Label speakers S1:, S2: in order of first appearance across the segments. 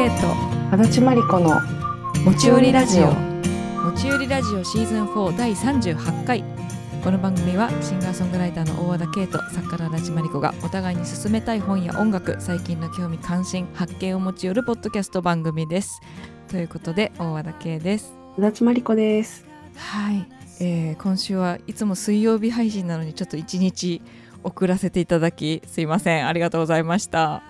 S1: 圭と
S2: 足立真理子の
S1: 持ち寄りラジオ。持ち寄りラジオシーズン4第38回。この番組はシンガーソングライターの大和田圭と作家の足立真理子がお互いに進めたい本や音楽最近の興味関心発見を持ち寄るポッドキャスト番組です。ということで大和田圭です。
S2: 足立真理子です。
S1: はい、えー今週はいつも水曜日配信なのにちょっと一日遅らせていただきすいません。ありがとうございました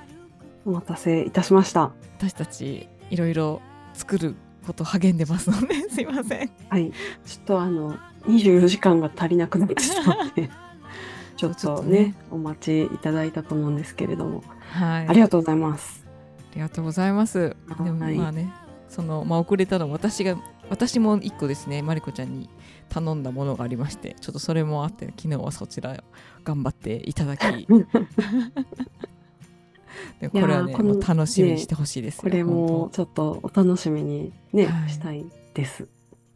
S2: お待たせいたしました。
S1: 私たちいろいろ作ること励んでますので すいません。
S2: はい。ちょっとあの24時間が足りなくなってしまって ちょっとね
S1: とね。
S2: お待ちいただいたと思うんですけれども、
S1: はい。
S2: ありがとうございます。
S1: ありがとうございます。
S2: はい。
S1: でもまあね、そのまあ遅れたのは私が私も一個ですね、マリコちゃんに頼んだものがありまして、ちょっとそれもあって昨日はそちらを頑張っていただき、でこれはねもう楽しみにしてほしいですよ。
S2: これも
S1: 本
S2: ちょっとお楽しみにね、
S1: はい。
S2: したいです。
S1: 当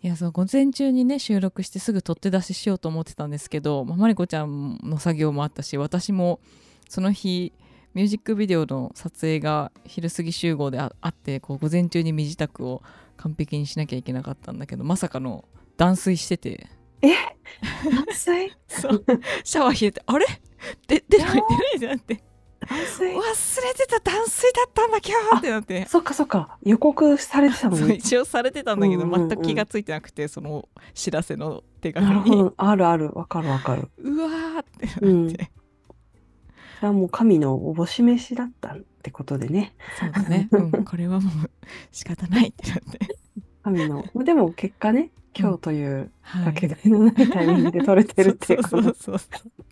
S1: いやそう午前中にね収録してすぐ取って出ししようと思ってたんですけど、まあ、マリコちゃんの作業もあったし、私もその日ミュージックビデオの撮影が昼過ぎ集合でああってこう午前中に身支度を完璧にしなきゃいけなかったんだけどまさかの断水してて。
S2: 断水？
S1: そう。シャワー冷えてあれ？で出ない出ないってなって忘れてた断水だったんだ今日。ってなって。
S2: そっかそっか。予告されてたの
S1: そう
S2: に
S1: 一応されてたんだけど、
S2: うんうんうん。
S1: 全く気がついてなくてその知らせの手紙に。
S2: あるある。わかるわかる。
S1: うわーってなって、
S2: うん。それはもう神のおぼし飯だったってことでね。
S1: そうだね、うん、これはもう 仕方ないってなって、
S2: 神の。まあでも結果ね今日という
S1: は
S2: かけがえのないタイミングで撮れてるっていう。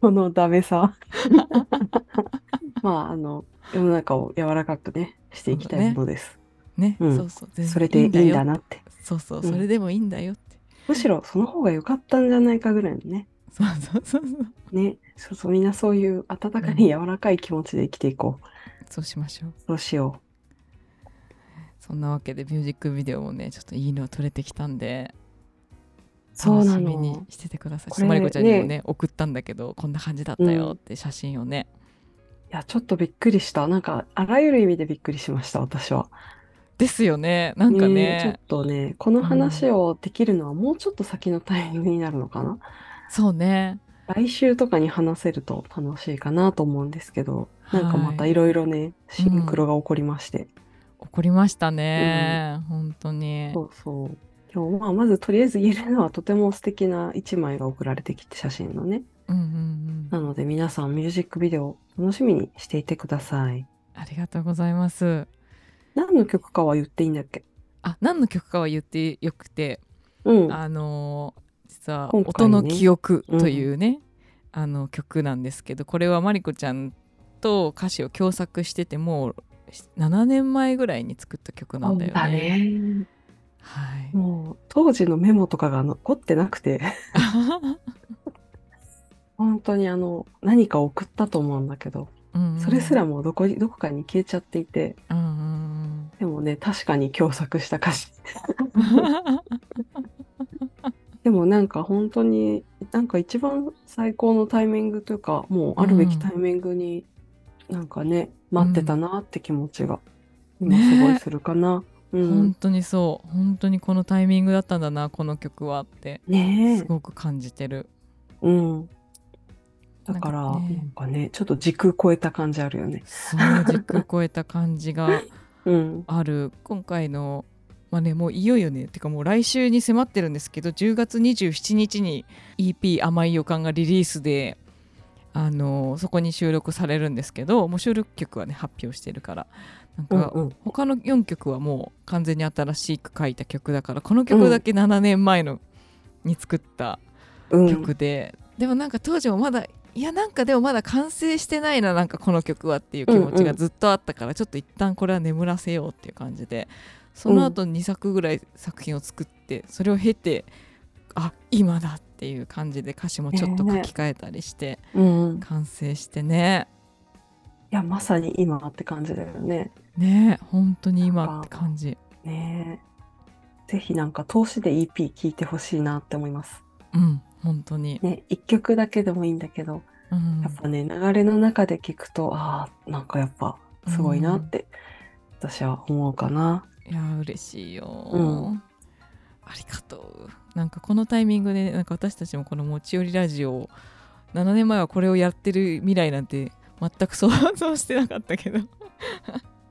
S2: このダメさ まああの世の中を柔らかくねしていきたいものです。
S1: ね、
S2: うん。
S1: そうそう。
S2: それでいいんだ
S1: よ
S2: なって。
S1: そうそう。
S2: うん
S1: それでもいいんだよって、
S2: むしろその方が良かったんじゃないかぐらいのね。
S1: そうそうそうそう。
S2: ね。そうそう。みんなそういう。温かい柔らかい気持ちで生きていこう
S1: そう。しましょう
S2: そう。しよ
S1: そんなわけでミュージックビデオもねちょっといいの撮れてきたんで楽しみに
S2: の
S1: しててくださいマリコちゃんにもね送ったんだけどこんな感じだったよって写真をね、
S2: いやちょっとびっくりした。なんかあらゆる意味でびっくりしました私は。
S1: ですよね。なんか
S2: ちょ
S1: ね
S2: っとねこの話をできるのはもうちょっと先のタイミングになるのかな？
S1: そうね。
S2: 来週とかに話せると楽しいかなと思うんですけど、なんかまたいろいろね、シンクロが起こりまして。
S1: 怒りましたね、本当に。
S2: そうそう。今日、まあ、まずとりあえず言えるのはとても素敵な一枚が送られてきて、写真のね。
S1: うんうんうん
S2: なので皆さんミュージックビデオ楽しみにしていてください。
S1: ありがとうございます
S2: 何の曲かは言っていいんだっけ？
S1: あ何の曲かは言ってよくて
S2: うん。
S1: あのー実は「
S2: 今回ね
S1: 音の記憶」というね、あの曲なんですけどこれはマリコちゃんと歌詞を共作しててもう7年前ぐらいに作った曲なんだよね。
S2: ね。
S1: はい、
S2: もう当時のメモとかが残ってなくて、本当にあの何か送ったと思うんだけど、
S1: うんうん
S2: それすらもうどこにどこかに消えちゃっていて、
S1: うんうん
S2: でもね、確かに共作した歌詞。
S1: う ん
S2: でもなんか本当に、なんか一番最高のタイミングというか、もうあるべきタイミングに、なんかね、待ってたなって気持ちが、今すごいするかな。うん
S1: 本。当にそう本当にこのタイミングだったんだなこの曲はって
S2: ねえ。
S1: すごく感じてる。
S2: うん。だから、
S1: なんかね。
S2: なんかね、ちょっと時空超えた感じあるよね。
S1: そう時空超えた感じが
S2: うん。
S1: ある。今回のまあねもういよいよね。てかもう来週に迫ってるんですけど10月27日に EP「甘い予感」がリリースであのそこに収録されるんですけどもう収録曲はね発表してるから。なんか、
S2: うんうん。
S1: 他の4曲はもう完全に新しく書いた曲だからこの曲だけ7年前のに作った
S2: うん。
S1: 曲で、でもなんか当時もまだいやなんかでもまだ完成してないななんかこの曲はっていう気持ちがずっとあったから、ちょっと一旦これは眠らせようっていう感じでその後2作ぐらい作品を作ってそれを経てあ今だっていう感じで歌詞もちょっと書き換えたりして
S2: うん。い
S1: 完成してね
S2: や、まさに今って感じだよね。
S1: ね本当に今って感じ
S2: ねえ。ぜひなんか投資で EP 聴いてほしいなって思います。
S1: うん本当に、
S2: ね、一曲だけでもいいんだけど、
S1: うん
S2: やっぱね、流れの中で聞くと、ああ、なんかやっぱすごいなって、私は思うかな。
S1: いや嬉しいよ、
S2: うん
S1: ありがとうなんかこのタイミングでなんか私たちもこの持ち寄りラジオ7年前はこれをやってる未来なんて全く想像 してなかったけど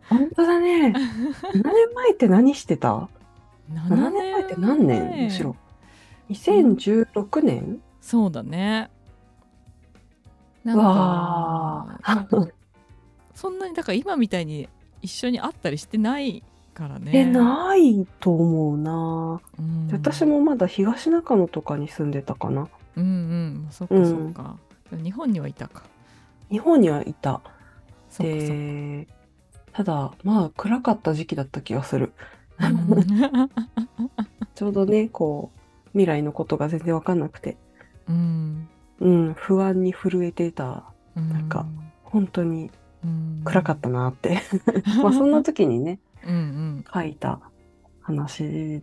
S2: 本当だね。7年前って何してた ?7 年前って何年？むしろ。2016年、
S1: そうだねなん
S2: わ
S1: か
S2: あ。
S1: そんなにだから今みたいに一緒に会ったりしてないからね
S2: え、ないと思うな。
S1: うん
S2: で私もまだ東中野とかに住んでたかな。
S1: うんうんそっかそっか、日本にはいたか
S2: 日本にはいた。で、ただ、まあ暗かった時期だった気がする。ちょうどね、こう、未来のことが全然わかんなくて、
S1: うん。
S2: うん、不安に震えていた。
S1: うん
S2: なんか本当に
S1: うん。
S2: 暗かったなって。まあそんな時にね、
S1: うんうん。
S2: 書いた話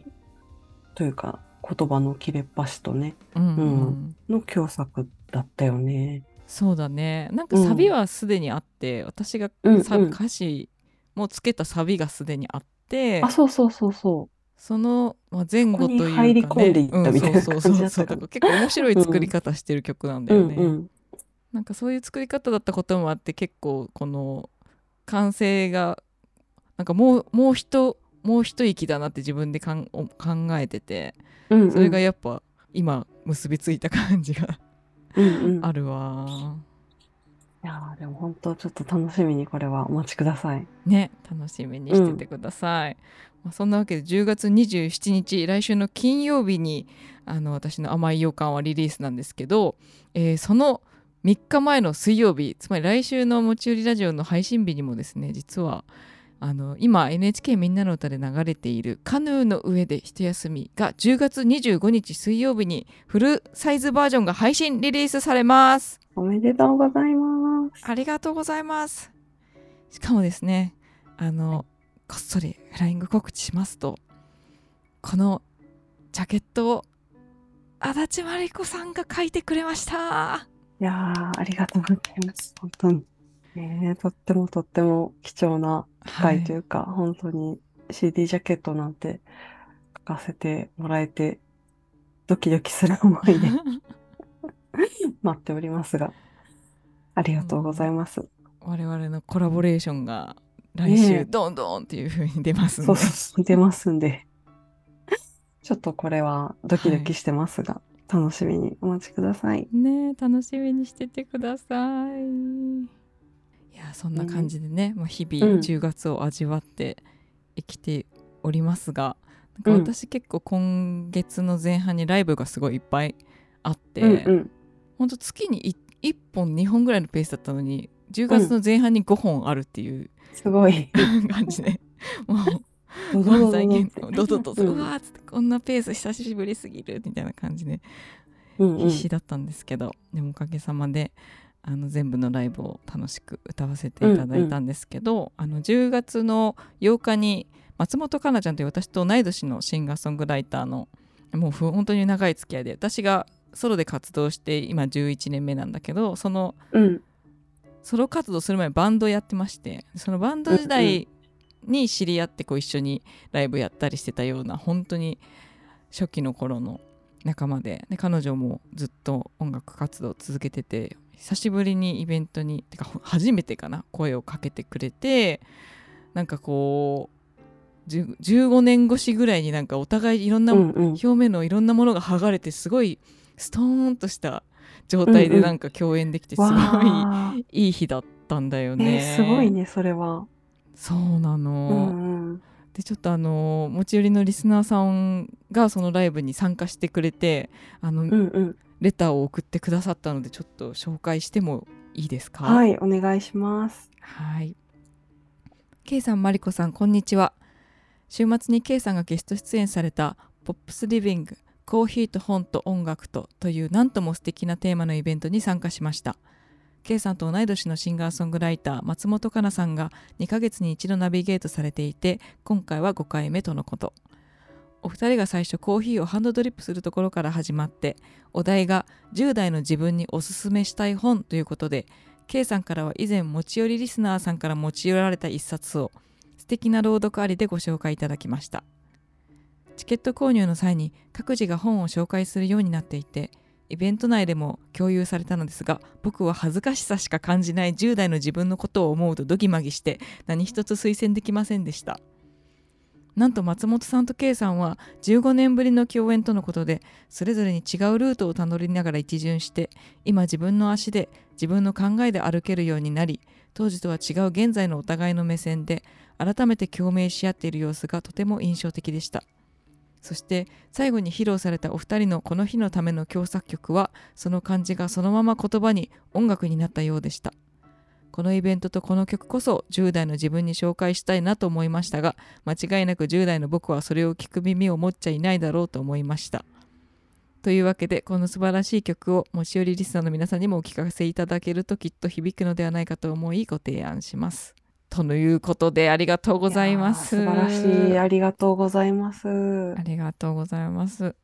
S2: というか、言葉の切れっ端とね、
S1: うんうん。
S2: うんの共作だったよね。
S1: そうだね。なんか
S2: うん。
S1: サビはすでにあって、私が
S2: うん
S1: サ
S2: うん。
S1: 歌詞もつけたサビがすでにあって。
S2: あ、そうそうそうそ
S1: その、まあ、前後というか、ね、
S2: 入り込んでいったみたいな
S1: うんそうそうそうそう
S2: 感じだったから
S1: 結構面白い作り方してる曲なんだ
S2: う。う
S1: よね、
S2: んうん。
S1: なんかそういう作り方だったこともあって結構この完成がなんかもうもう一もう一息だなって自分でかんお考えてて
S2: うんうん。
S1: それがやっぱ今結びついた感じが
S2: うんうん。
S1: あるわ。
S2: いやーでも本当ちょっと楽しみにこれはお待ちください。
S1: ね楽しみにしててください、まあ、そんなわけで10月27日来週の金曜日にあの私の甘い予感はリリースなんですけど、えーその3日前の水曜日つまり来週の持ち寄りラジオの配信日にもですね実はあの今 NHK みんなの歌で流れている「カヌーの上で一休み」が10月25日水曜日にフルサイズバージョンが配信リリースされます
S2: おめでとうございます。
S1: ありがとうございます。しかもですね、あの、こっそりフライング告知しますと、このジャケットを足立真理子さんが書いてくれました。
S2: いやーありがとうございます。本当に。ねえとってもとっても貴重な機会というか、本当に CD ジャケットなんて書かせてもらえて、ドキドキする思いで 待っておりますが、ありがとうございます。
S1: 我々のコラボレーションが来週どんどんっていう風に出ます
S2: そう
S1: ので、
S2: そうそう、出ますんで。ちょっとこれはドキドキしてますが、楽しみにお待ちください。
S1: ねえ楽しみにしててください。いやそんな感じでね、まあ、日々
S2: うん
S1: 10月を味わって生きておりますが、なん
S2: うん
S1: か私結構今月の前半にライブがすごいいっぱいあって、
S2: うんうん。
S1: ほんと月に1本2本ぐらいのペースだったのに10月の前半に5本あるっていう
S2: すごい。
S1: 感じで、もう
S2: ドドドドド
S1: 最近
S2: って
S1: ドドドド、
S2: う
S1: うんわーっつってこんなペース久しぶりすぎるみたいな感じで
S2: うんうん
S1: 必死だったんですけど、でもおかげさまであの全部のライブを楽しく歌わせていただいたんですけど、あの10月の8日に松本香菜ちゃんという私と同い年のシンガーソングライターのもうふ本当に長い付き合いで私がソロで活動して今11年目なんだけどその
S2: うん
S1: ソロ活動する前にバンドやってましてそのバンド時代に知り合ってこう一緒にライブやったりしてたような本当に初期の頃の仲間でで彼女もずっと音楽活動を続けてて久しぶりにイベントにてかほ初めてかな声をかけてくれてなんかこう10 15年越しぐらいになんかお互いいろんな表面のいろんなものが剥がれてすごいストーンとした状態でなんか共演できてすごい
S2: わー
S1: いい日だったんだよね。
S2: えーすごいね、それは。
S1: そうなの。
S2: うんうん。
S1: でちょっとあの持ち寄りのリスナーさんがそのライブに参加してくれてあの、
S2: うんうん。
S1: レターを送ってくださったのでちょっと紹介してもいいですか？。
S2: はいい、お願いします。
S1: はい。K さん、マリコさん、こんにちは。週末に K さんがゲスト出演されたポップスリビングコーヒーと本と音楽とというなんとも素敵なテーマのイベントに参加しました。K さんと同い年のシンガーソングライター松本香菜さんが2ヶ月に一度ナビゲートされていて今回は5回目とのことお二人が最初コーヒーをハンドドリップするところから始まってお題が10代の自分におすすめしたい本ということで K さんからは以前持ち寄りリスナーさんから持ち寄られた一冊を素敵な朗読ありでご紹介いただきましたチケット購入の際に各自が本を紹介するようになっていてイベント内でも共有されたのですが僕は恥ずかしさしか感じない10代の自分のことを思うとドギマギして何一つ推薦できませんでした。なんと松本さんと K さんは15年ぶりの共演とのことでそれぞれに違うルートをたどりながら一巡して今自分の足で自分の考えで歩けるようになり当時とは違う現在のお互いの目線で改めて共鳴し合っている様子がとても印象的でした。そして最後に披露されたお二人のこの日のための共作曲はその感じがそのまま言葉に音楽になったようでした。このイベントとこの曲こそ10代の自分に紹介したいなと思いましたが間違いなく10代の僕はそれを聞く耳を持っちゃいないだろうと思いました。というわけでこの素晴らしい曲を持ち寄りリスナーの皆さんにもお聞かせいただけるときっと響くのではないかと思いご提案します。ということでありがとうございます
S2: 素晴らしい。ありがとうございます。
S1: ありがとうございます。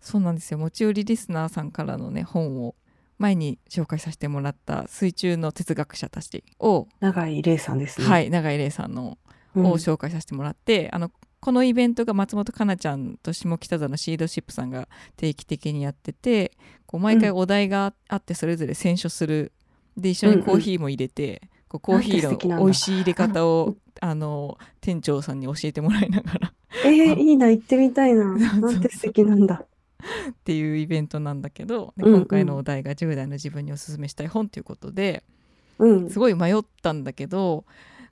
S1: そうなんですよ。持ち寄りリスナーさんからのね、本を前に紹介させてもらった水中の哲学者たちを、
S2: 永井玲さんですね。
S1: はい、永井玲さんの
S2: うん。
S1: を紹介させてもらって、あの、このイベントが松本香菜ちゃんと下北沢のシードシップさんが定期的にやってて、こう毎回お題があってそれぞれ選書する。で、一緒にコーヒーも入れて、こうコーヒーの美味しい入れ方を、あの、店長さんに教えてもらいながら
S2: えー、いいな、行ってみたいな。なんて素敵なんだ。
S1: っていうイベントなんだけど、で
S2: うんうん
S1: 今回のお題が10代の自分におすすめしたい本ということで
S2: うん。
S1: すごい迷ったんだけど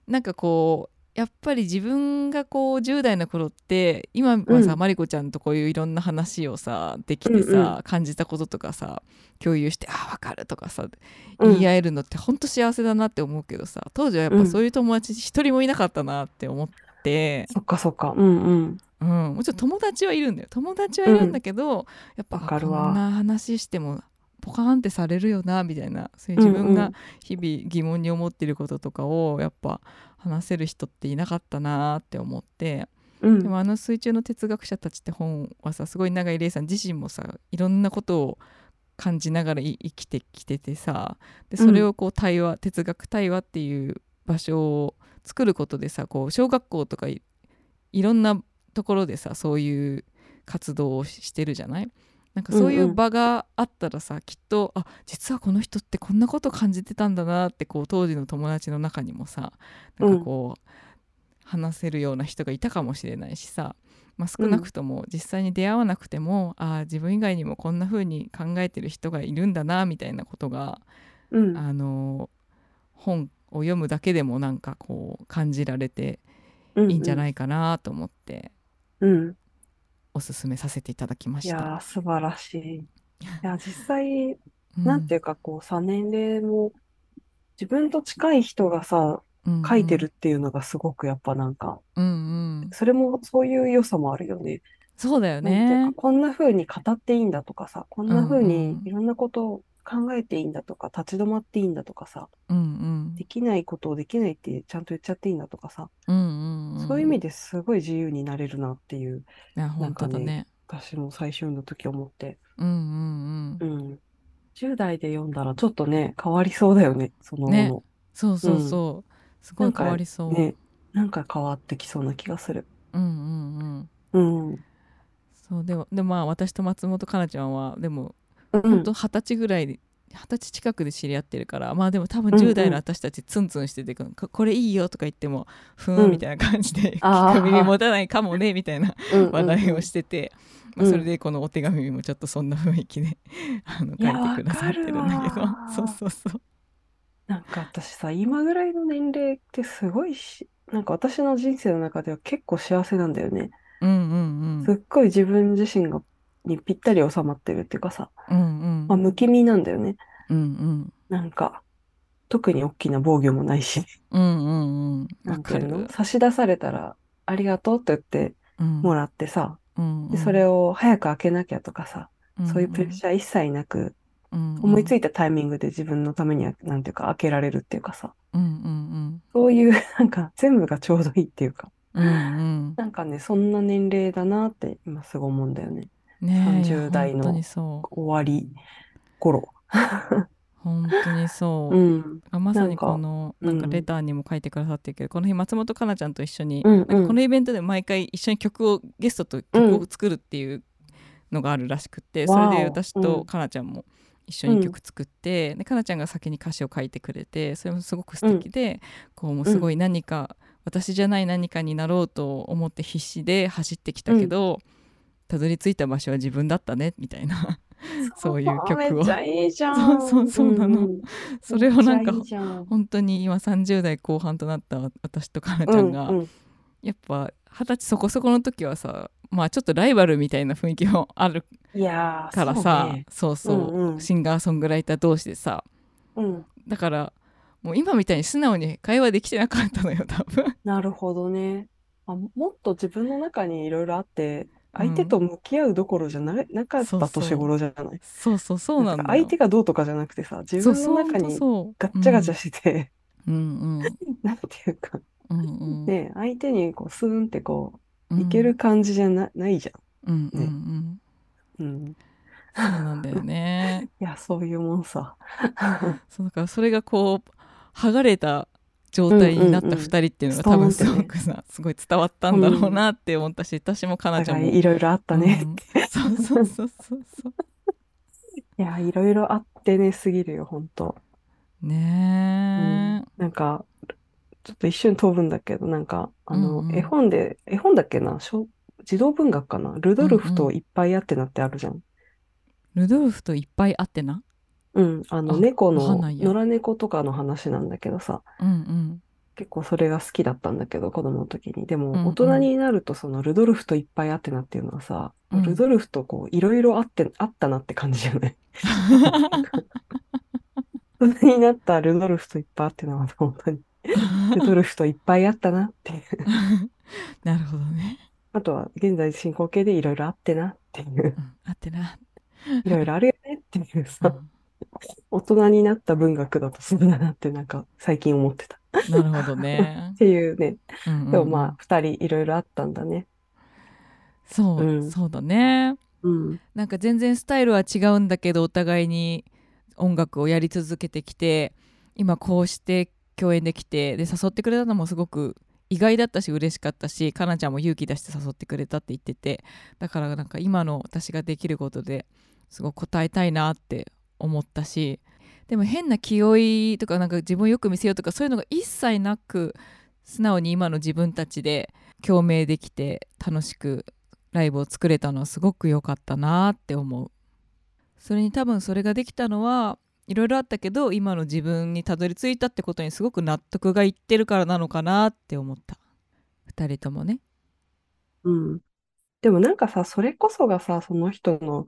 S1: なんかこうやっぱり自分がこう10代の頃って今はさ、
S2: うん
S1: マリコちゃんとこういういろんな話をさできてさ、
S2: うんう
S1: 感じたこととかさ共有して「あわかる」とかさ
S2: うん。
S1: 言い合えるのってほんと幸せだなって思うけどさ当時はやっぱそういう友達一人もいなかったなって思って。
S2: そっかそっか。うんうん。
S1: うん、もちろん友達はいるんだよ。友達はいるんだけど、やっぱこんな話してもポカーンってされるよなみたいな。そういう自分が日々疑問に思っていることとかをやっぱ話せる人っていなかったなって思って。
S2: うん。
S1: でもあの水中の哲学者たちって本はさすごい永井玲さん自身もさいろんなことを感じながらい生きてきててさでそれをこう対話、哲学対話っていう場所を作ることでさこう小学校とかいいろんなところでさそういう活動をししてるじゃない？なんかそうい
S2: んう
S1: うんう場があったらさ、きっとあ実はこの人ってこんなこと感じてたんだなってこう当時の友達の中にもさなんかこう、話せるような人がいたかもしれないしさ、まあ、少なくとも実際に出会わなくても、ああ自分以外にもこんな風に考えてる人がいるんだなみたいなことが、
S2: うん。
S1: あの本を読むだけでもなんかこう感じられていいんじゃ
S2: い
S1: ないかなと思って
S2: うん。
S1: おすすめさせていただきました。
S2: いやー、素晴らしい。いや、実際、
S1: うん
S2: なんていうか、こうさ、年齢も、自分と近い人がさ、書いてるっていうのがすごくやっぱなんか、
S1: うんうん、
S2: それもそういう良さもあるよね。
S1: そうだよ
S2: なんていう
S1: ね
S2: か、。こんな風に語っていいんだとかさ、こんな
S1: んう
S2: に
S1: ん
S2: いろんなことを考えていいんだとか、立ち止まっていいんだとかさ、
S1: うんうん
S2: できないことをできないってちゃんと言っちゃっていいんだとかさ、
S1: うんうんうん、
S2: そういう意味ですごい自由になれるなっていう、
S1: いや本当だね。
S2: 私も最初の時思って。
S1: うんうんうん
S2: うん。10代で読んだらちょっとね、変わりそうだよね、その後
S1: ね
S2: の。
S1: そうそうそう、すごい変わりそう。
S2: ね、なんか変わってきそうな気がする。
S1: うんうんうん。
S2: うん。
S1: そうでもでもまあ私と松本香菜ちゃんはでも
S2: うん。
S1: 本当二十歳ぐらいで二十歳近くで知り合ってるからまあでも多分
S2: うんうん。
S1: 10代の私たちツンツンしてて、ここれいいよとか言ってもふー
S2: うん。
S1: んみたいな感じで、聞く耳持たないかもねみたいな
S2: うん
S1: 話題をしてて、まあ、
S2: うん
S1: それでこのお手紙もちょっとそんな雰囲気で あの書
S2: い
S1: てくださってるんだけど。そうそうそう。
S2: なんか私さ、今ぐらいの年齢ってすごいし、なんか私の人生の中では結構幸せなんだよね。
S1: うんうん。
S2: すっごい自分自身がにぴったり収まってるっていうかさ、
S1: うんうん。
S2: まあ、無気味なんだよね。
S1: うんうん。
S2: なんか、特に大きな防御もないし、
S1: うんうんうん。
S2: なんていうの
S1: る。
S2: 差し出されたら、ありがとうって言ってもらってさ、でそれ
S1: を
S2: を早く開けなきゃとかさ、そういうプレッシャー一切なく、思いつ
S1: い
S2: いたタイミングで自分のためには、なんていうか、開けられるっていうかさ、
S1: うんうん
S2: そういう、なんか、全部がちょうどいいっていうか、
S1: うんうんうん。
S2: なんかね、そんな年齢だなって今すごい思うんだよね。
S1: ねえ
S2: 30代の
S1: 本当にそう。
S2: 終わり頃。
S1: 本当にそう、
S2: うん。
S1: あまさにこのなんか
S2: うん。
S1: レターにも書いてくださってるけど、この日松本かなちゃんと一緒に、
S2: うん
S1: なんかこのイベントで毎回一緒に曲をゲストと曲を作るっていうのがあるらしくって、そ
S2: わお。
S1: れで私
S2: うん
S1: とかなちゃんも一緒に曲作って、でかなちゃんが先に歌詞を書いてくれてそれもすごく素敵で、こうもうすごい何か、私じゃない何かになろうと思って必死で走ってきたけど、たどり着いた場所は自分だったねみたいな。そういう曲を。
S2: めいいじゃん。
S1: そうそうそうなの。
S2: んん。
S1: それをなんか本当に今30代後半となった私とかなちゃんが、
S2: うんうん。
S1: やっぱ二十歳そこそこの時はさまあちょっとライバルみたいな雰囲気も あるからさ
S2: そうね。
S1: そう,、そう
S2: うんうん。
S1: シンガーソングライター同士でさ。
S2: うん、
S1: だからもう今みたいに素直に会話できてなかったのよ多分。
S2: なるほどね。あ、もっと自分の中にいろいろあって、相
S1: うん
S2: 手と向き合うどころじゃな、なかった年頃じゃない？
S1: そうそうそうなんだ
S2: 相手がどうとかじゃなくてさ、自分の中にガッチャガチャして、
S1: うんうん。
S2: なんていうか、
S1: うんうん。
S2: ね、相手にこうスーンってこ
S1: う
S2: いける感じじゃな、ないじ
S1: うんうんうん。
S2: ゃん。うん。
S1: そうなんだよね。
S2: いや、そういうもんさ。
S1: そうだからそれがこう剥がれた状態になった
S2: うんうんうん。
S1: 2人っていうのが多分すごくさ、すごい伝わったんだろうなって思ったし、私もか
S2: お
S1: なちゃんも
S2: 互いいろいろあったね。
S1: うん。そうそうそうそうそう。
S2: いや、いろいろあってねすぎるよ、ほんと。
S1: ね
S2: なんか、ちょっと一瞬飛ぶんだけど、なんか、あの、
S1: うんうん。
S2: 絵本で、絵本だっけな、小児童文学かな、ルドルフといっぱいあってなってあるじゃん。
S1: ルドルフといっぱい会ってな？
S2: うん、あの、
S1: あ
S2: 猫の、
S1: わかんないや。
S2: 野良猫とかの話なんだけどさ、
S1: うんうん。
S2: 結構それが好きだったんだけど、子供の時に。でも、大人になると、その、ルドルフといっぱいあってなっていうのはさ、
S1: うん。
S2: ルドルフとこう、いろいろあって、あったなって感じじゃない？大人になったルドルフといっぱいあってのは、本当に、ルドルフといっぱいあったなって。いう。
S1: なるほどね、
S2: あとは、現在進行形でいろいろあってなっていう、
S1: うん、あってな、
S2: いろいろあるよねっていう
S1: う
S2: さ、
S1: ん
S2: 大人になった文学だとそうだなってなんか最近思ってた。
S1: なるほどね
S2: っ、ていうね。
S1: うんうんうん
S2: でもまあ、二人いろいろあったんだね。
S1: そう、
S2: うん
S1: そうだね
S2: うん。
S1: なんか全然スタイルは違うんだけどお互いに音楽をやり続けてきて今こうして共演できてで誘ってくれたのもすごく意外だったし嬉しかったしかなちゃんも勇気出して誘ってくれたって言っててだからなんか今の私ができることですごく答えたいなって思ったしでも変な気負いとかなんか自分をよく見せようとかそういうのが一切なく素直に今の自分たちで共鳴できて楽しくライブを作れたのはすごく良かったなって思う。それに多分それができたのはいろいろあったけど今の自分にたどり着いたってことにすごく納得がいってるからなのかなって思った。2人ともね。
S2: うん。でもなんかさ、それこそがさ、その人の、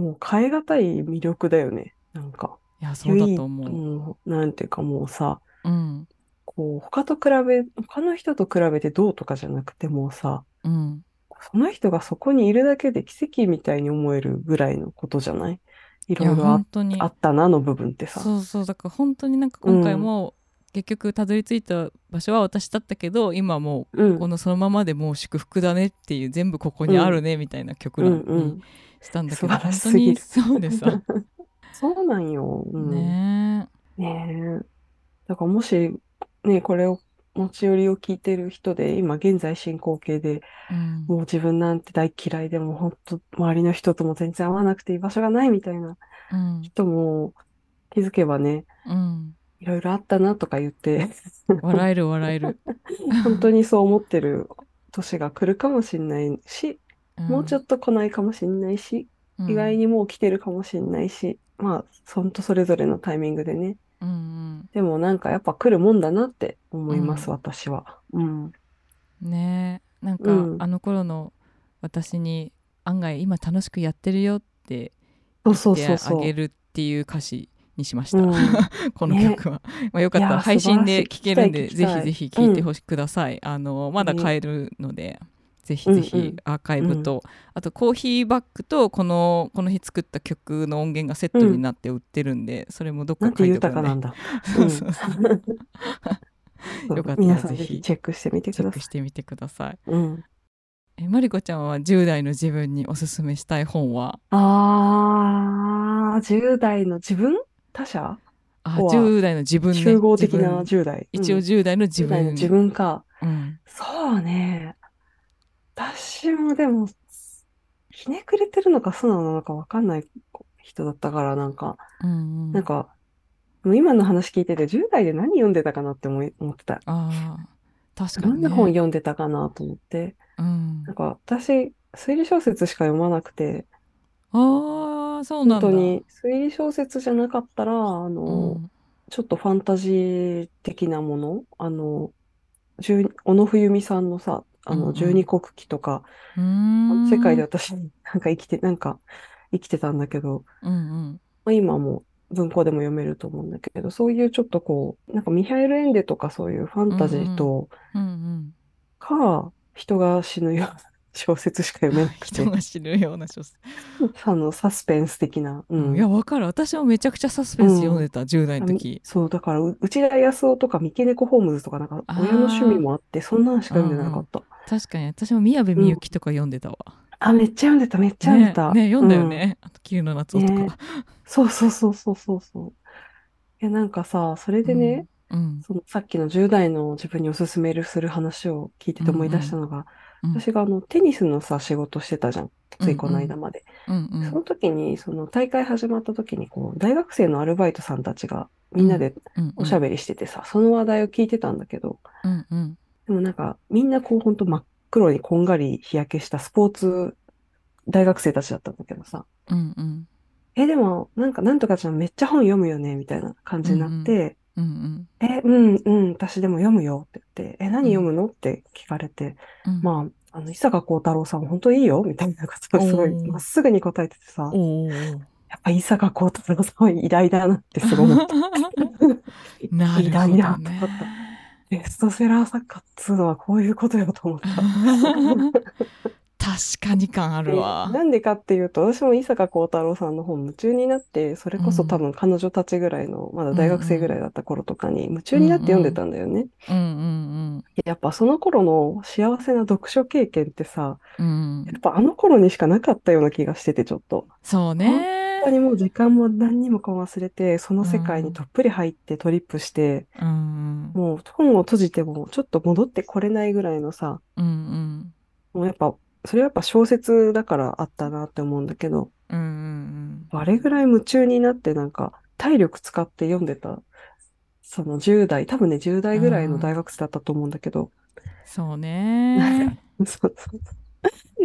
S2: もう変え難い魅力だよね。なんか、
S1: いやそうだと思う。
S2: なんていうかもうさ、
S1: うん。
S2: こう、他と比べ、他の人と比べてどうとかじゃなくてもうさ、
S1: うん。
S2: その人がそこにいるだけで奇跡みたいに思えるぐらいのことじゃない？いろいろああったなの部分ってさ。
S1: そうそうだから本当になんか今回も、結局たどり着いた場所は私だったけど今も
S2: う
S1: うん。このそのままでもう祝福だねっていう全部ここにあるねみたいな曲
S2: う
S1: なん
S2: うん。
S1: にしたんだけど、本当にそうでさ
S2: そうなんよ。うん。
S1: ね
S2: ねえ。だからもし、ね、これを、持ち寄りを聞いてる人で、今現在進行形で
S1: え、うん。
S2: もう自分なんて大嫌いでも本当周りの人とも全然会わなくて居場所がないみたいな
S1: うん。
S2: 人も気づけばね、
S1: うん、
S2: いろいろあったなとか言って、
S1: 笑える笑える、
S2: 本当にそう思ってる年が来るかもしれないし、もうちょ
S1: っ
S2: っと来ないかもしれないし、
S1: と
S2: 意外にもう来てるかもしれないし、まあ、本当それぞれのタイミングでね。
S1: うんうん。
S2: でもなんかやっぱ来るもんだなって思います、
S1: うん。
S2: 私は。うん。
S1: ねえ。なんか、
S2: うん。
S1: あの頃の私に案外今楽しくやってるよって言って。あげるっていう歌詞にしました、
S2: うん。
S1: この曲は、まあ、よかった。ら配信で聴けるんでぜひぜひ聴いてほしください、あのまだ買えるので、ぜひぜ
S2: うんう
S1: ひ
S2: ん。
S1: アーカイブと、あとコーヒーバッグとこのこの日作った曲の音源がセットになって売ってるんで、それもどっか書いておくんで。
S2: 豊かなんだ。
S1: よかったらぜひ
S2: チェックしてみて
S1: チェ
S2: ください。
S1: ックしてみてください。
S2: うん。
S1: えマリコちゃんは10代の自分におすすめしたい本は？
S2: あー、10代の自分？他者？
S1: あ
S2: こうは。
S1: 10代の自分ね。
S2: 集合的な
S1: 自分。
S2: 10代。
S1: 一応
S2: うん
S1: 10代の自
S2: 10代の
S1: 分
S2: 自分か。
S1: うん。
S2: そうね。私もでも、ひねくれてるのか素直なのかわかんない人だったから、なんか、
S1: うんうん。
S2: なんか、今の話聞いてて、10代で何読んでたかなって思い思ってた。
S1: ああ確か
S2: どんな
S1: にね
S2: 本読んでたかなと思って。
S1: うん。
S2: なんか、私、推理小説しか読まなくて、
S1: ああそうなんだ。
S2: 本当に、推理小説じゃなかったら、あ
S1: う
S2: の、
S1: ん。
S2: ちょっとファンタジー的なもの、あの、十小野冬美さんのさ、あの、
S1: うんうん。
S2: 十二国旗とか、世界で私、なんか生きて、なんか生きてたんだけど、
S1: うんうん。
S2: まあ、今も文庫でも読めると思うんだけど、そういうちょっとこう、なんかミハエル・エンデとかそういうファンタジーと
S1: うんうん。
S2: か、人が死ぬような小説しか読めなくて。
S1: 人、が知るような小説、
S2: あの、サスペンス的な。うん。
S1: いやわかる。私もめちゃくちゃサスペンス読んでた、10代の時。
S2: そう、だから、う内田康夫とか三毛猫ホームズとか、なんか、親の趣味もあって、そんなのしか読んでなかった。
S1: 確かに私も宮部みゆきとか読んでたわ、
S2: あ、めっちゃ読んでた、めっちゃ読んでた。
S1: ねね読んだよ
S2: うん。
S1: ね、あと桐野夏夫とか、
S2: ね。そうそうそうそうそうそう。いや、なんかさ、それでね、
S1: うん
S2: そのさっきの10代の自分におすすめする話を聞いてて思い出したのが、
S1: うん
S2: 私があのテニスのさ、仕事してたじゃん。ついこの間まで。
S1: うんうん。
S2: その時に、その大会始まった時に、こう、大学生のアルバイトさんたちがみんなで
S1: うん。
S2: おしゃべりしててさ、その話題を聞いてたんだけど、
S1: うんうん
S2: でもなんか、みんなこう、ほんと真っ黒にこんがり日焼けしたスポーツ大学生たちだったんだけどさ、
S1: うんうん。
S2: え、でも、なんか、なんとかちゃんめっちゃ本読むよね、みたいな感じになって、
S1: うんうん。
S2: え、うん、うん、私でも読むよって言って、え、何読むの？って聞かれて、
S1: うん。
S2: まあ、あの、伊坂幸太郎さん本当いいよみたいなことをすごいまっすぐに答えててさ、やっぱ伊坂幸太郎さんは偉大だなってすごい思った。
S1: なるほど
S2: 偉大だ
S1: ね
S2: と思った。ベストセラー作家っつうのはこういうことよと思った。
S1: 確かに感あるわ
S2: でなんでかっていうと、私も伊坂幸太郎さんの本夢中になって、それこそ多分彼女たちぐらいの、まだ大学生ぐらいだった頃とかに夢中になって読んでたんだよね。
S1: うんうん
S2: やっぱその頃の幸せな読書経験ってさ、
S1: うんうん
S2: やっぱあの頃にしかなかったような気がしてて、ちょっと。
S1: そうね
S2: 本当にもう時間も何にもかも忘れて、その世界にどっぷり入ってトリップして、
S1: うん
S2: もう本を閉じてもちょっと戻ってこれないぐらいのさ、
S1: うんうん。
S2: もうやっぱ、それはやっぱ小説だからあったなって思うんだけど、
S1: うんうん
S2: あれぐらい夢中になってなんか体力使って読んでた、その10代、多分ね10代ぐらいの大学生だったと思うんだけど、
S1: そうね。
S2: そうそう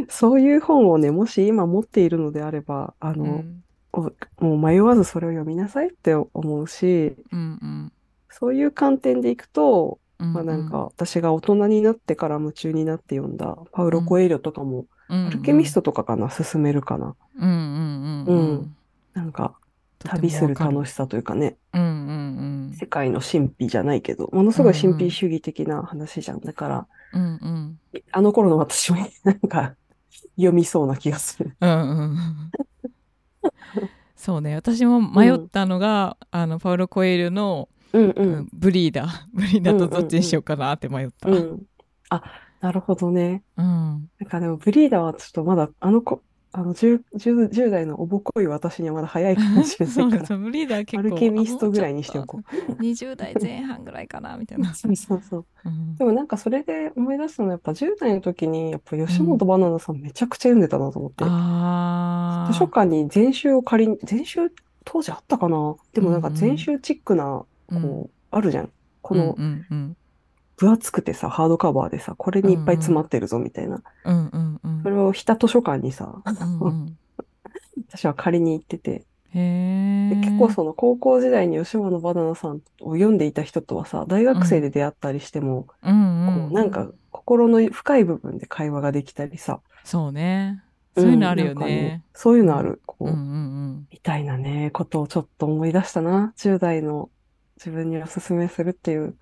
S2: そう。いう本をね、もし今持っているのであれば、あの、
S1: うん。
S2: おもう迷わずそれを読みなさいって思うし、
S1: うんうん。
S2: そういう観点でいくと、
S1: うん
S2: まあなんか私が大人になってから夢中になって読んだパウロ・コエリョとかも、アルケミストとかかな、進めるかな。
S1: うんうんうんうん。
S2: なんか旅する楽しさというかね、
S1: うんうん
S2: 世界の神秘じゃないけど、ものすごい
S1: うんうん
S2: 神秘主義的な話じゃん。だから、
S1: うんうんうん。
S2: あの頃の私もなんか読みそうな気がする。
S1: うんうん そうね私も迷ったのが、あのパウロ・コエールの、
S2: うんう
S1: うんん。ブリーダー ブリーダーとどっちにしようかなって迷った、うん
S2: うん。あ、なるほどね。なんかでもブリーダーはちょっとまだあの子、あの 10, 10, 10代のおぼこい私にはまだ早いかもしれ
S1: そう
S2: ないから、
S1: そうブリーダー結
S2: ア
S1: 構
S2: ルケミストぐらいにしておこ
S1: う。20代前半ぐらいかなみたいな。
S2: う。、そうそうそう。
S1: うん。
S2: でもなんかそれで思い出したのはやっぱ10代の時にやっぱ吉本ばななさんめちゃくちゃ読んでたなと思って。
S1: あ
S2: 図書館に全集を借りに、全集当時あったかな？でもなんか全集チックな、
S1: うん。
S2: こう、あるじゃん。こ
S1: うん
S2: の
S1: うんうん
S2: 分厚くてさ、ハードカバーでさ、これにいっぱい詰まってるぞみたいな。
S1: うんうんうん。
S2: それを日田図書館にさ、
S1: うんうん
S2: 私は借りに行ってて、で結構その高校時代に吉本ばななさんを読んでいた人とはさ、大学生で出会ったりしても、こうなんか心の深い部分で会話ができたりさ、
S1: そうね。そういうのあるよ
S2: んなんか
S1: ね,、
S2: そういうのある。こう、
S1: うんうんうん。
S2: みたいなね、ことをちょっと思い出したな。10代の自分におすすめするっていう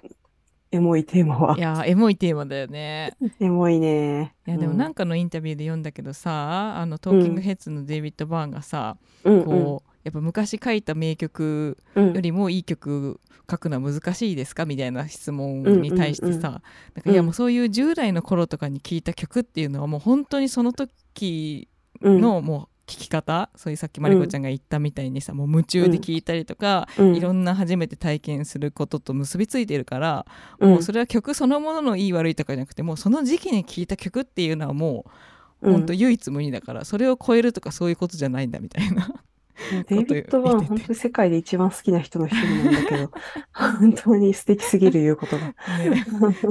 S2: エモいテーマは。い
S1: やーエモいテーマだよね。
S2: エモいね。
S1: いやでもなんかのインタビューで読んだけどさ、あのトーキングヘッズのデイビッド・バーンがさ、
S2: うん、うん
S1: こうやっぱ昔書いた名曲
S2: うん。
S1: よりもいい曲書くのは難しいですか？みたいな質問に対してさ、
S2: うんうんうん。
S1: なんかいやもうそういう10代の頃とかに聴いた曲っていうのはもう本当にその時
S2: うん。
S1: のもう聞き方？そういうさっきまりこちゃんが言ったみたいにさ、もう夢中で聞いたりとか、
S2: うん
S1: いろんな初めて体験することと結びついてるから、
S2: うん
S1: もうそれは曲そのもののいい悪いとかじゃなくてもうその時期に聴いた曲っていうのはもう
S2: うん
S1: 本当唯一無二だから、それを超えるとかそういうことじゃないんだみたいな。
S2: デイビッド・バーン、本当に世界で一番好きな人の一人なんだけど、本当に素敵すぎる言うことが。
S1: ね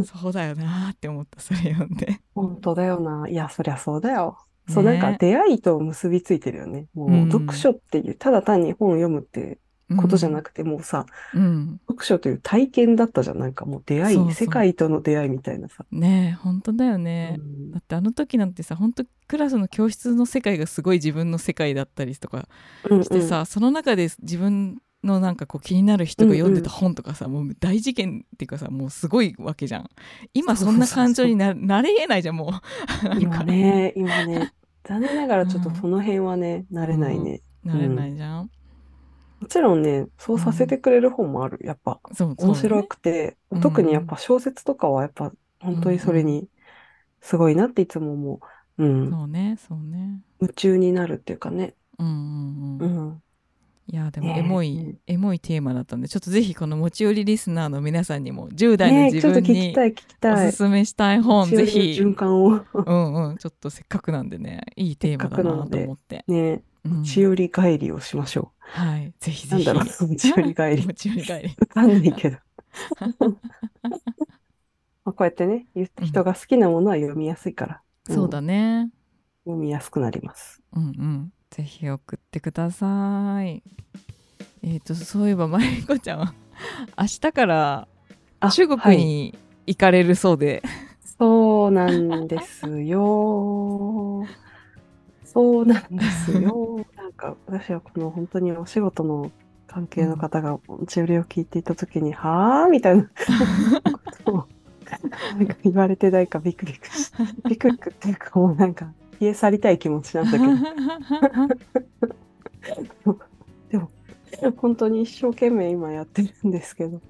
S1: そうだよなーって思ったそれ読んで。
S2: 本当だよな。いや、そりゃそうだよ。そう、
S1: ね
S2: なんか出会いと結びついてるよね。も
S1: うん
S2: う読書っていう、ただ単に本を読むってことじゃなくて、もうさ、
S1: うん、
S2: 読書という体験だったじゃん。なんかもう出会い、
S1: そうそう
S2: 世界との出会いみたいなさ。
S1: ねえ本当だよね。
S2: うん
S1: だってあの時なんてさ本当クラスの教室の世界がすごい自分の世界だったりとか
S2: うん
S1: してさ、その中で自分のなんかこう気になる人が読んでた本とかさ、もう大事件っていうかさもうすごいわけじゃん。今そんな感情にななれえないじゃんもう。
S2: 今
S1: か。
S2: ね、今ね、残念ながらちょっとその辺はね、慣れないね。
S1: なれないじゃん、
S2: もちろんね、そうさせてくれる本もある。やっぱ
S1: そう
S2: 面白くて、
S1: うん。
S2: 特にやっぱ小説とかはやっぱ本当にそれにすごいなっていつも思う。うん。
S1: そうねそうね。
S2: 夢中になるっていうかね。
S1: うんうん
S2: う
S1: うん
S2: ん。
S1: いやでもエモい、
S2: うん
S1: エモいテーマだったんでちょっとぜひこの持ち寄りリスナーの皆さんにも10代の自分に
S2: 聞きたい、聞き
S1: お
S2: たい。
S1: すすめしたい本ぜひ
S2: 循環を。
S1: うんうんちょっとせっかくなんでねいいテーマだなと思って、
S2: ね、
S1: うん
S2: 持ち寄り帰りをしましょ
S1: はいぜひ
S2: う。
S1: ぜひ
S2: なんだろう、持ち寄り帰り
S1: 持。ち寄り帰り
S2: わかんないけど。まあこうやってね、人が好きなものは読みやすいから。ん
S1: そうだね
S2: 読みやすくなります。
S1: うんうんぜひ送ってくださいえっ、とそういえばまりこちゃんは 明日から
S2: あ
S1: 中
S2: はい
S1: 国に行かれるそうで、
S2: そうなんですよ。そうなんですよ。なんか私はこの本当にお仕事の関係の方が持ち売りを聞いていたときに、はぁみたいなことをなんか言われてないかビクビクし、ビクビクっていうかもうなんか消え去りたい気持ちなんだけど、でも本当に一生懸命今やってるんですけど、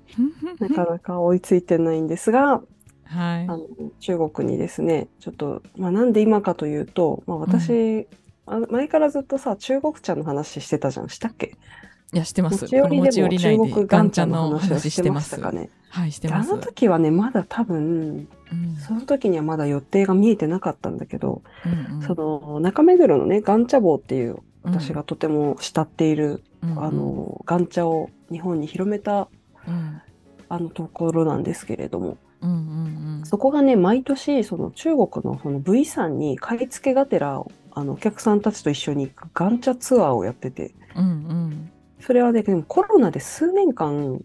S2: なかなか追いついてないんですが、
S1: はい。
S2: あの中国にですね、ちょっと、まあ、なんで今かというと、まあ、私、あ前からずっとさ、中国茶の話してたじゃん。したっけ？
S1: いやしてます。
S2: 持ち寄りでも中
S1: で
S2: 国
S1: ガンチャの
S2: の話し
S1: ててます
S2: したかね。
S1: はいしてます。
S2: であの時はね、まだ多分、
S1: うん。
S2: その時にはまだ予定が見えてなかったんだけど、
S1: うんうん。
S2: その中目黒のね、元茶坊っていう、私がとても慕っている、
S1: うんうん。
S2: あの、元茶を日本に広めた、
S1: うん。
S2: あのところなんですけれども、
S1: うんうん
S2: そこがね、毎年、その中国のその V 山に買い付けがてら、あの、お客さんたちと一緒に行くガンチャツアーをやってて、
S1: うんうん
S2: それはね、でもコロナで数年間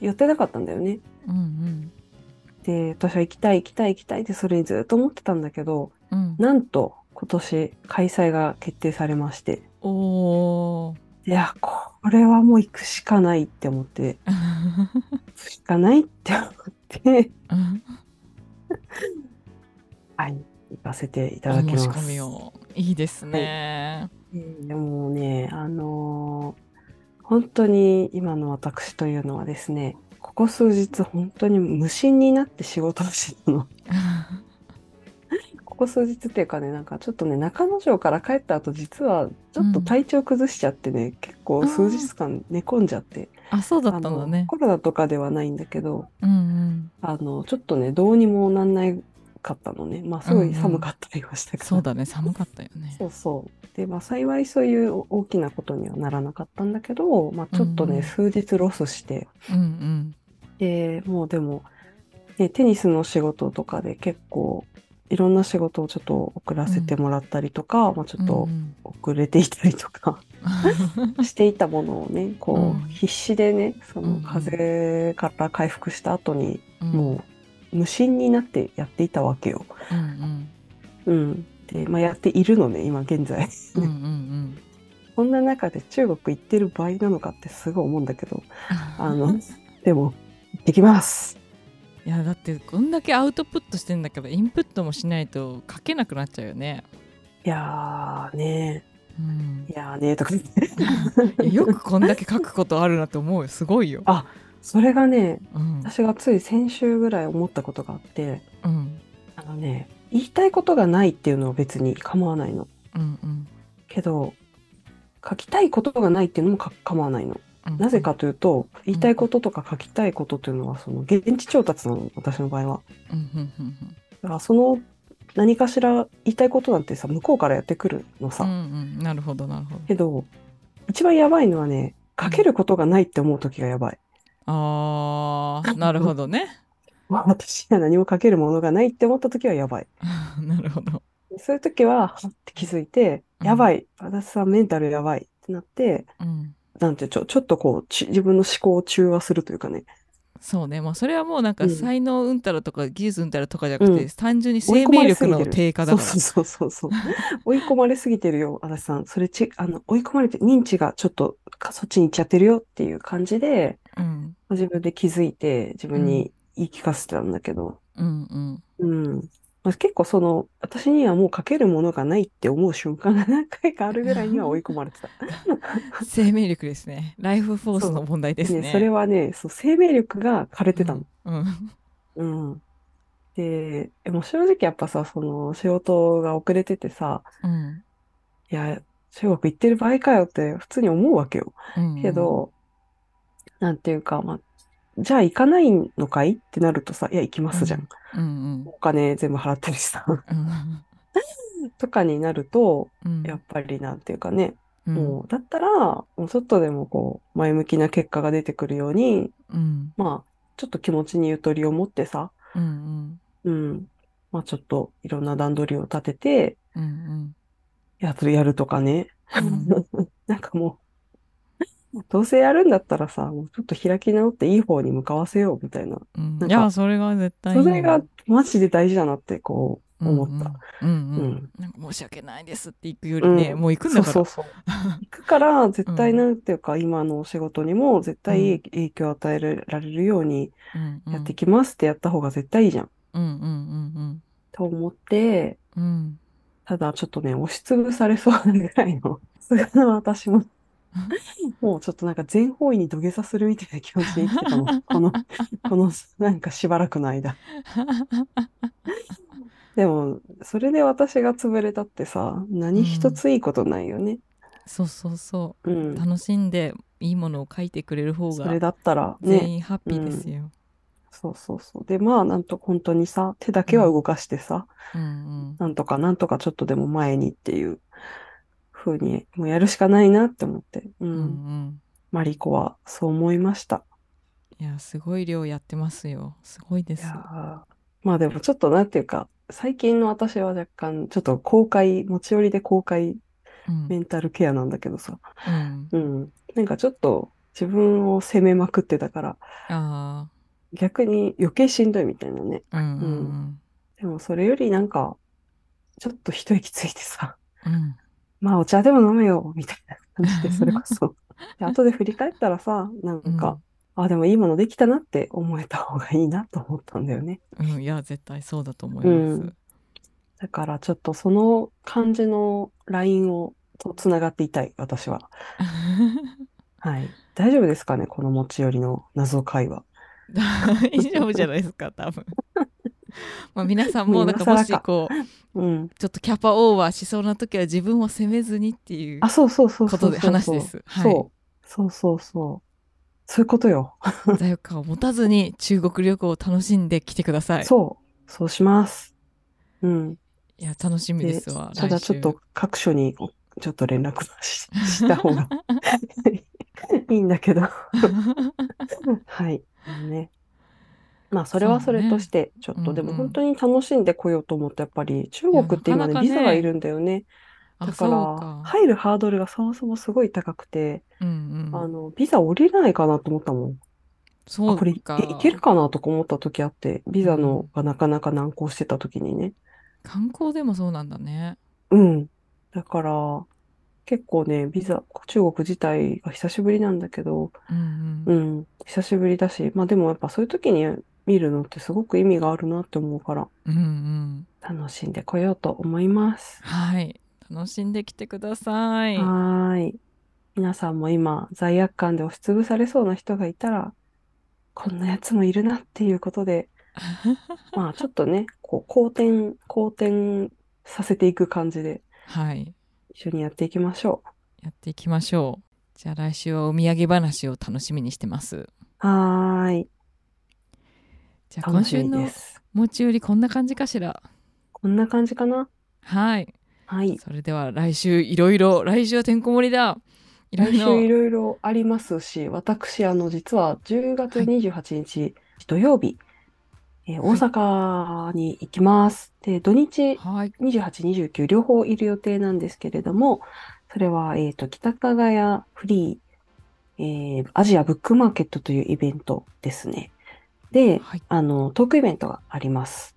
S2: やってなかったんだよね。
S1: うんうん。
S2: で、私は行きたい行きたい行きたいってそれにずっと思ってたんだけど、
S1: うん。
S2: なんと今年開催が決定されまして、
S1: おー。
S2: いや、これはもう行くしかないって思って、行くしかないって思って、はい、行かせていただきます。
S1: いいですね、
S2: うんでもね、あのー本当に今の私というのはですね、ここ数日本当に無心になって仕事をしてたの。ここ数日っていうかね、なんかちょっとね、中之条から帰った後、実はちょっと体調崩しちゃってね、結構数日間寝込んじゃって、
S1: あそうだったんだね。
S2: コロナとかではないんだけど、
S1: うんうん。
S2: あの、ちょっとね、どうにもなんないかったのね。まあ、すごい寒かったりはしたけど。
S1: そうだね。寒かったよね。
S2: そうそう。で、まあ、幸いそういう大きなことにはならなかったんだけど、まあ、ちょっとね、
S1: うんうん。
S2: 数日ロスして、
S1: うんうん。
S2: で、もうでも、ね、テニスの仕事とかで結構、いろんな仕事をちょっと遅らせてもらったりとか、まあ、ちょっと
S1: うん
S2: 遅れていたりとか していたものをね、こう、
S1: うん。
S2: 必死でね、そ
S1: うんうん。
S2: の風邪から回復した後に、
S1: うん。
S2: もう無心になってやっていたわけよ。
S1: うん
S2: うん。で、まあ、やっているのね、今現在。
S1: うんうんうん
S2: こんな中で中国行ってる場合なのかってすごい思うんだけど、あ
S1: う
S2: の
S1: ん、
S2: でも、行ってきます。
S1: いやだってこんだけアウトプットしてんだけどインプットもしないと書けなくなっちゃうよね、
S2: いやーね
S1: うん
S2: いやーねとか
S1: よくこんだけ書くことあるなと思うよすごいよ、
S2: あ、それがね、
S1: うん
S2: 私がつい先週ぐらい思ったことがあって、
S1: うん
S2: あのね、言いたいことがないっていうのは別に構わないの。
S1: うんうん
S2: けど、書きたいことがないっていうのもか構わないの。
S1: うん
S2: なぜかというと、言いたいこととか書きたいことっていうのは、その現地調達なの、私の場合は。
S1: うんうんうん
S2: だからその何かしら言いたいことなんてさ、向こうからやってくるのさ。
S1: うんうんうんなるほどなるほど
S2: けど、一番やばいのはね、書けることがないって思う時がやばい。
S1: あーなるほどね
S2: 私には何も書けるものがないって思った時はやばい。
S1: なるほど
S2: そういう時は、はって気づいて、
S1: うん
S2: やばい。私さ、メンタルやばいってなって、
S1: うん
S2: なんてちょ、ちょっとこう、ち自分の思考を中和するというかね。
S1: そうね。まあそれはもうなんか
S2: うん。
S1: 才能うんたらとか技術うんたらとかじゃなくて、
S2: うん。
S1: 単純に生命力の低下だから。
S2: そうそうそうそう。追い込まれすぎてるよ、足立 さん。それち、あの、追い込まれて、認知がちょっとかそっちに行っちゃってるよっていう感じで、
S1: うん。
S2: 自分で気づいて、自分に言い聞かせてたんだけど、
S1: うんうん。
S2: うん。まあ、結構その、私にはもう書けるものがないって思う瞬間が何回かあるぐらいには追い込まれてた。
S1: 生命力ですねライフフォースの問題ですね
S2: ね、それはね、そう、生命力が枯れてたの。
S1: うん
S2: うん。で、でも正直やっぱさ、その仕事が遅れててさ、
S1: うん
S2: いや、中国行ってる場合かよって普通に思うわけよ。
S1: うん
S2: けど、なんていうか、まあ、じゃあ行かないのかい？ってなるとさ、いや、行きますじゃん。
S1: うん。
S2: お金全部払ってるしさ。
S1: うん。
S2: とかになると、
S1: うん。
S2: やっぱりなんていうかね、
S1: うん。
S2: もう、だったら、もうちょっとでもこう、前向きな結果が出てくるように、
S1: うん。
S2: まあ、ちょっと気持ちにゆとりを持ってさ、
S1: うん
S2: うん。まあちょっといろんな段取りを立てて、
S1: うんうん。
S2: やる、やるとかね。
S1: うん。
S2: なんかもう、どうせやるんだったらさ、もうちょっと開き直っていい方に向かわせようみたいな。
S1: うん。
S2: なんか
S1: いやそれが絶対いい
S2: それがマジで大事だなってこう思った。
S1: うんうん。
S2: う
S1: うん。
S2: ん。
S1: なんか申し訳ないですって行くよりね、
S2: うん。
S1: もう行くんだから。
S2: そうそうそう。行くから、絶対
S1: うん
S2: なんていうか、今のお仕事にも絶対
S1: うん。
S2: 影響を与えられるように
S1: うんうん。
S2: やってきますってやった方が絶対いいじゃん。
S1: うんうん
S2: と思って、
S1: うん。うん
S2: ただちょっとね、押しつぶされそうなぐらいの、さ すがの私も、もうちょっとなんか全方位に土下座するみたいな気持ちで生きてた の。この、このなんかしばらくの間。でも、それで私が潰れたってさ、何一ついいことないよね。
S1: そうそうそう
S2: うん。
S1: 楽しんでいいものを書いてくれる方が
S2: それだったら
S1: 全
S2: ね、
S1: 員ハッピーですよ。
S2: そうそうそう。で、まあ、なんと本当にさ、手だけは動かしてさ、
S1: うん
S2: なんとかなんとかちょっとでも前にっていう風に、もうやるしかないなって思って。う。
S1: うんうん。ん
S2: マリコはそう思いました。
S1: いやすごい量やってますよ。すごいで
S2: い
S1: す
S2: まあでもちょっとなんていうか、最近の私は若干ちょっと公開、持ち寄りで公開
S1: うん。
S2: メンタルケアなんだけどさ、
S1: うん。
S2: うん。なんかちょっと自分を責めまくってたから、
S1: あ
S2: 逆に余計しんどいみたいなね。
S1: あうんうん。
S2: でもそれよりなんか、ちょっと一息ついてさ、
S1: うんうん
S2: まあお茶でも飲めよ、みたいな感じで、それこそ。で後で振り返ったらさ、なんか、あ、でもいいものできたなって思えた方がいいなと思ったんだよね。
S1: うんいや絶対そうだと思います、
S2: うんだからちょっとその感じの LINE を、とつながっていたい、私は。はい。大丈夫ですかね、この持ち寄りの謎会話。
S1: 大丈夫じゃないですか多分 まあ皆さんもなんかもしこう
S2: うん。
S1: ちょっとキャパオーバーしそうな時は自分を責めずにっていう
S2: あ、そうそうそうそう
S1: ことで話ですはい
S2: そう。そうそうそう。そういうことよ。
S1: 罪悪感を持たずに中国旅行を楽しんできてください。
S2: そう。そうします。うん。
S1: いや楽しみですわ。
S2: ただちょっと各所におちょっと連絡しした方が いいんだけど。はい。ね。まあ、それはそれとして、ちょっとでも本当に楽しんでこようと思って、やっぱり中国って今ね、ビザがいるんだよね。
S1: あ
S2: だか
S1: そうか
S2: ら、。入るハードルがそもそもすごい高くて、
S1: うんうん。
S2: あの、ビザ降りないかなと思ったもん。あ、
S1: そう
S2: これい
S1: か。
S2: いけるかなとか思った時あって、ビザ
S1: うん
S2: のがなかなか難航してた時にね。
S1: 観光でもそうなんだね。
S2: うん。だから、結構ね、ビザ、中国自体が久しぶりなんだけど、
S1: うん
S2: う
S1: うん。
S2: ん、久しぶりだし、まあでもやっぱそういう時に見るのってすごく意味があるなって思うから、
S1: うんうん。
S2: 楽しんでこようと思います。
S1: はい。楽しんできてください。
S2: はーい。皆さんも今、罪悪感で押しつぶされそうな人がいたら、こんなやつもいるなっていうことで、まあちょっとね、こう、好転、好転させていく感じで、
S1: はい。
S2: 一緒にやっていきましょ
S1: やっていきましょうじゃあ来週はお土産話を楽しみにしてます
S2: う。はーい。
S1: じゃあ今週の。持ち寄りこんな感じかしら？
S2: こんな感じかな？
S1: はい
S2: はい。
S1: それでは来週いろいろ来週はてんこ盛りだ
S2: 来週いろいろありますし、私、あの、実は10月28日土曜日、えー
S1: はい
S2: 大阪に行きます。で、土日
S1: はい
S2: 28、29両方いる予定なんですけれども、それは、えっと、北加賀屋フリー、えーアジアブックマーケットというイベントですね。で、
S1: はい
S2: あの、トークイベントがあります。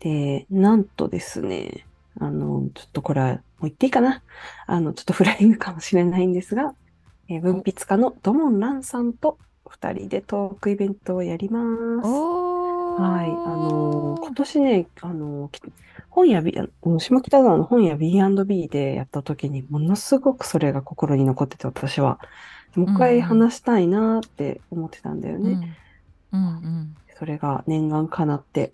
S2: で、なんとですね、あの、ちょっとこれはもう言っていいかな。あの、ちょっとフライングかもしれないんですが、えー文筆家のドモン・ランさんと二人でトークイベントをやります。はい。あのー今年ね、あのーき本屋 B、あの下北沢の本屋 B&B でやった時にものすごくそれが心に残ってて、私は。もう一回話したいなって思ってたんだよね。
S1: うんうん
S2: それが念願かなって。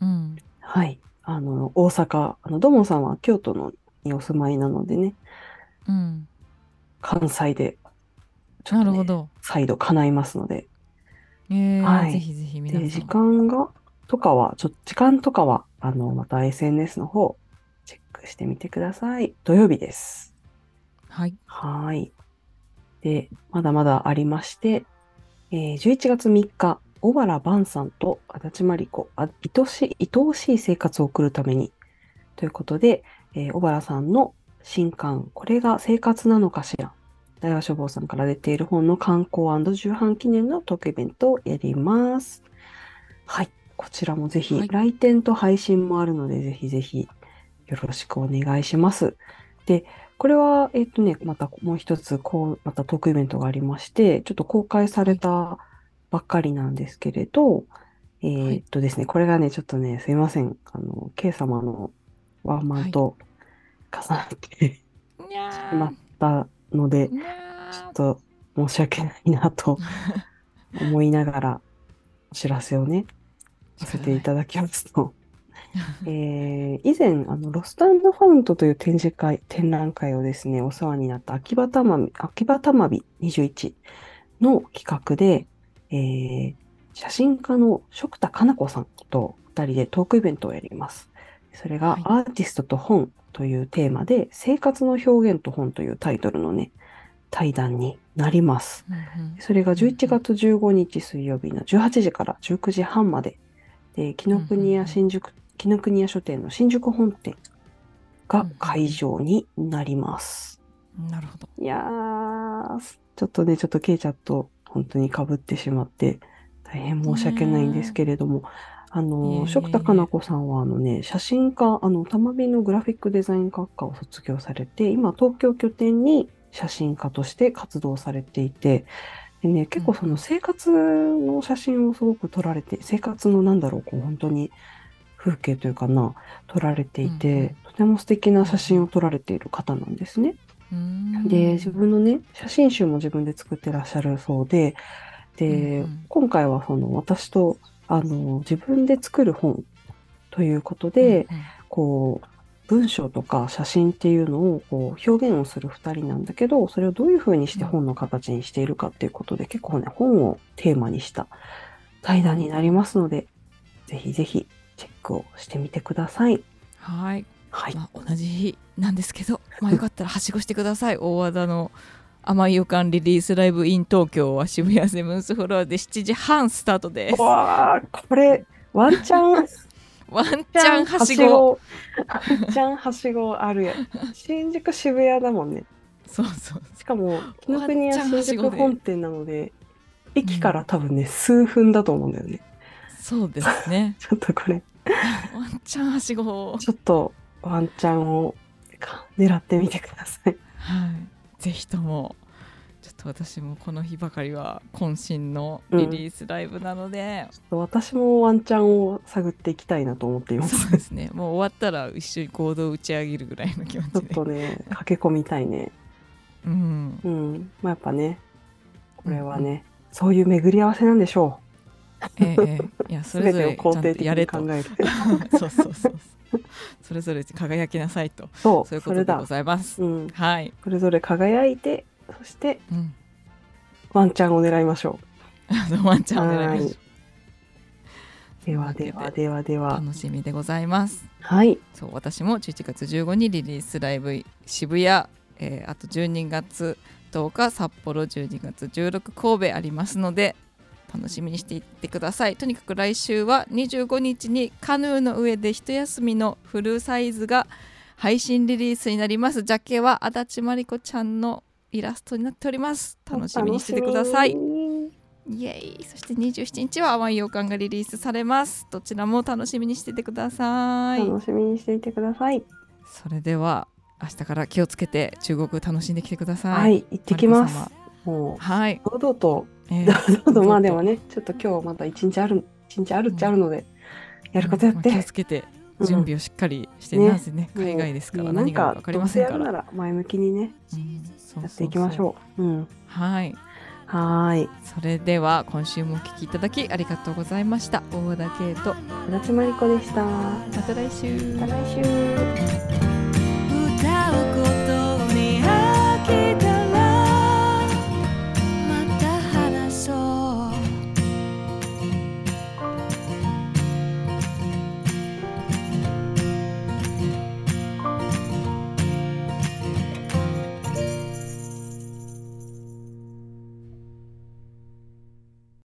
S1: うん
S2: はい。あの、大阪、あの、ドモンさんは京都のにお住まいなのでね、
S1: うん
S2: 関西で、ちょっとね、
S1: なるほど
S2: 再度叶いますので、
S1: えー
S2: はい
S1: ぜひぜひ皆さ
S2: で、
S1: ん
S2: 時間が、とかは、ちょ、時間とかは、あの、また SNS の方、チェックしてみてください。土曜日です。
S1: はい
S2: はーい。で、まだまだありまして、えー11月3日、小原晩さんと足立真理子、あ愛しい、愛おしい生活を送るために、ということで、えー小原さんの新刊、これが生活なのかしら。大和書房さんから出ている本の刊行重版記念のトークイベントをやります。はい。こちらもぜひ、
S1: はい
S2: 来店と配信もあるので、ぜひぜひよろしくお願いします。で、これは、えっとね、またもう一つ、こう、またトークイベントがありまして、ちょっと公開されたばっかりなんですけれど、えーっとですね、これがね、ちょっとね、すいません。あの、K 様のワンマンと重なって
S1: にゃ
S2: しまったので、ちょっと申し訳ないなと 思いながら、お知らせをね、させていただきますと、えー以前、あの、ロストファウントという展示会、展覧会をですね、お世話になった秋葉たまみ、秋葉たまび21の企画で、えー写真家の食田かな子さんと二人でトークイベントをやります。それが
S1: はい
S2: アーティストと本というテーマで、生活の表現と本というタイトルのね、対談になります。それが11月15日水曜日の18時から19時半まで、で、紀ノ国屋新宿、紀ノ国屋書店の新宿本店が会場になります。
S1: なるほど。
S2: いやー、ちょっとね、ちょっとケイちゃんと本当に被ってしまって、大変申し訳ないんですけれども、あの、
S1: え
S2: 食田かな子さんは、あのね、写真家、あの、たまびのグラフィックデザイン学科を卒業されて、今、東京拠点に写真家として活動されていて、でね、結構その生活の写真をすごく撮られて、生活のなんだろう、こう、本当に風景というかな、撮られていて、とても素敵な写真を撮られている方なんですね。で、自分のね、写真集も自分で作ってらっしゃるそうで、で、今回はその私と、あの、自分で作る本ということで、こう、文章とか写真っていうのをこう表現をする二人なんだけど、それをどういうふうにして本の形にしているかっていうことで、結構ね、本をテーマにした対談になりますので、ぜひぜひチェックをしてみてください。
S1: はい
S2: はい。
S1: まあ、同じ日なんですけど、まあ、よかったらはしごしてください大和田の甘い予感リリースライブイン東京は渋谷セブンスフロアで7時半スタートです
S2: わあ、これ、ワンチャン、
S1: ワンチャンはしご。
S2: ワンチャンはしごあるやん。新宿渋谷だもんね。
S1: そうそう
S2: しかも、紀ノ国屋新宿本店なので、駅から多分ね、数分だと思うんだよね。
S1: そうですね
S2: ちょっとこれ、
S1: ワンチャンはしご
S2: ちょっとワンチャンをか狙ってみてください。
S1: はいぜひともちょっと私もこの日ばかりは渾身のリリースライブなので、
S2: ちょっと私もワンチャンを探っていきたいなと思っています。
S1: そうですねもう終わったら一緒に行動を打ち上げるぐらいの気持
S2: ちょっ
S1: ちで
S2: とね、駆け込みたいね。
S1: うん
S2: うん。まあやっぱね、これはね、そういう巡り合わせなんでしょう。
S1: ええええいや それぞれちゃんとやれと
S2: に考える。
S1: そうそうそうそうそれぞれ輝きなさいと
S2: そう、
S1: そういうことでご。ざいます。
S2: うん。
S1: はい、
S2: それぞれ輝いて、そして
S1: うん、
S2: ワンチャンを狙いましょ
S1: ワンちゃんお願いします
S2: はい。う。ではではではでは。
S1: 楽しみでございます。
S2: はい。
S1: そう私も11月15にリリースライブ渋谷、えーあと12月10日札幌12月16神戸ありますので楽しみにしていってくださいとにかく来週は25日にカヌーの上で一休みのフルサイズが配信リリースになりますジャケは足立まりこちゃんのイラストになっております楽しみにしててくださいイエーイそして27日は淡い洋館がリリースされますどちらも楽しみにしててください
S2: 楽しみにしていてください。
S1: それでは明日から気をつけて中国楽しんできてください。
S2: はい、行ってきます。も
S1: コ様。はい。
S2: う、堂々と、
S1: え
S2: 堂々 と、まあでもね、ちょっと今日また一日ある、一日あるっちゃあるので、やることやっ
S1: まあ気を
S2: て。
S1: つけて
S2: うん
S1: 準備をしっかりして、
S2: ね
S1: なぜね海外ですから何が分かりませんから。
S2: ら前向きにね、やっていきましょう。うん。
S1: はい。
S2: はーい。
S1: それでは今週もお聞きいただきありがとうございました。大和田圭と
S2: 足立まりこでした。
S1: また来週。
S2: また来週。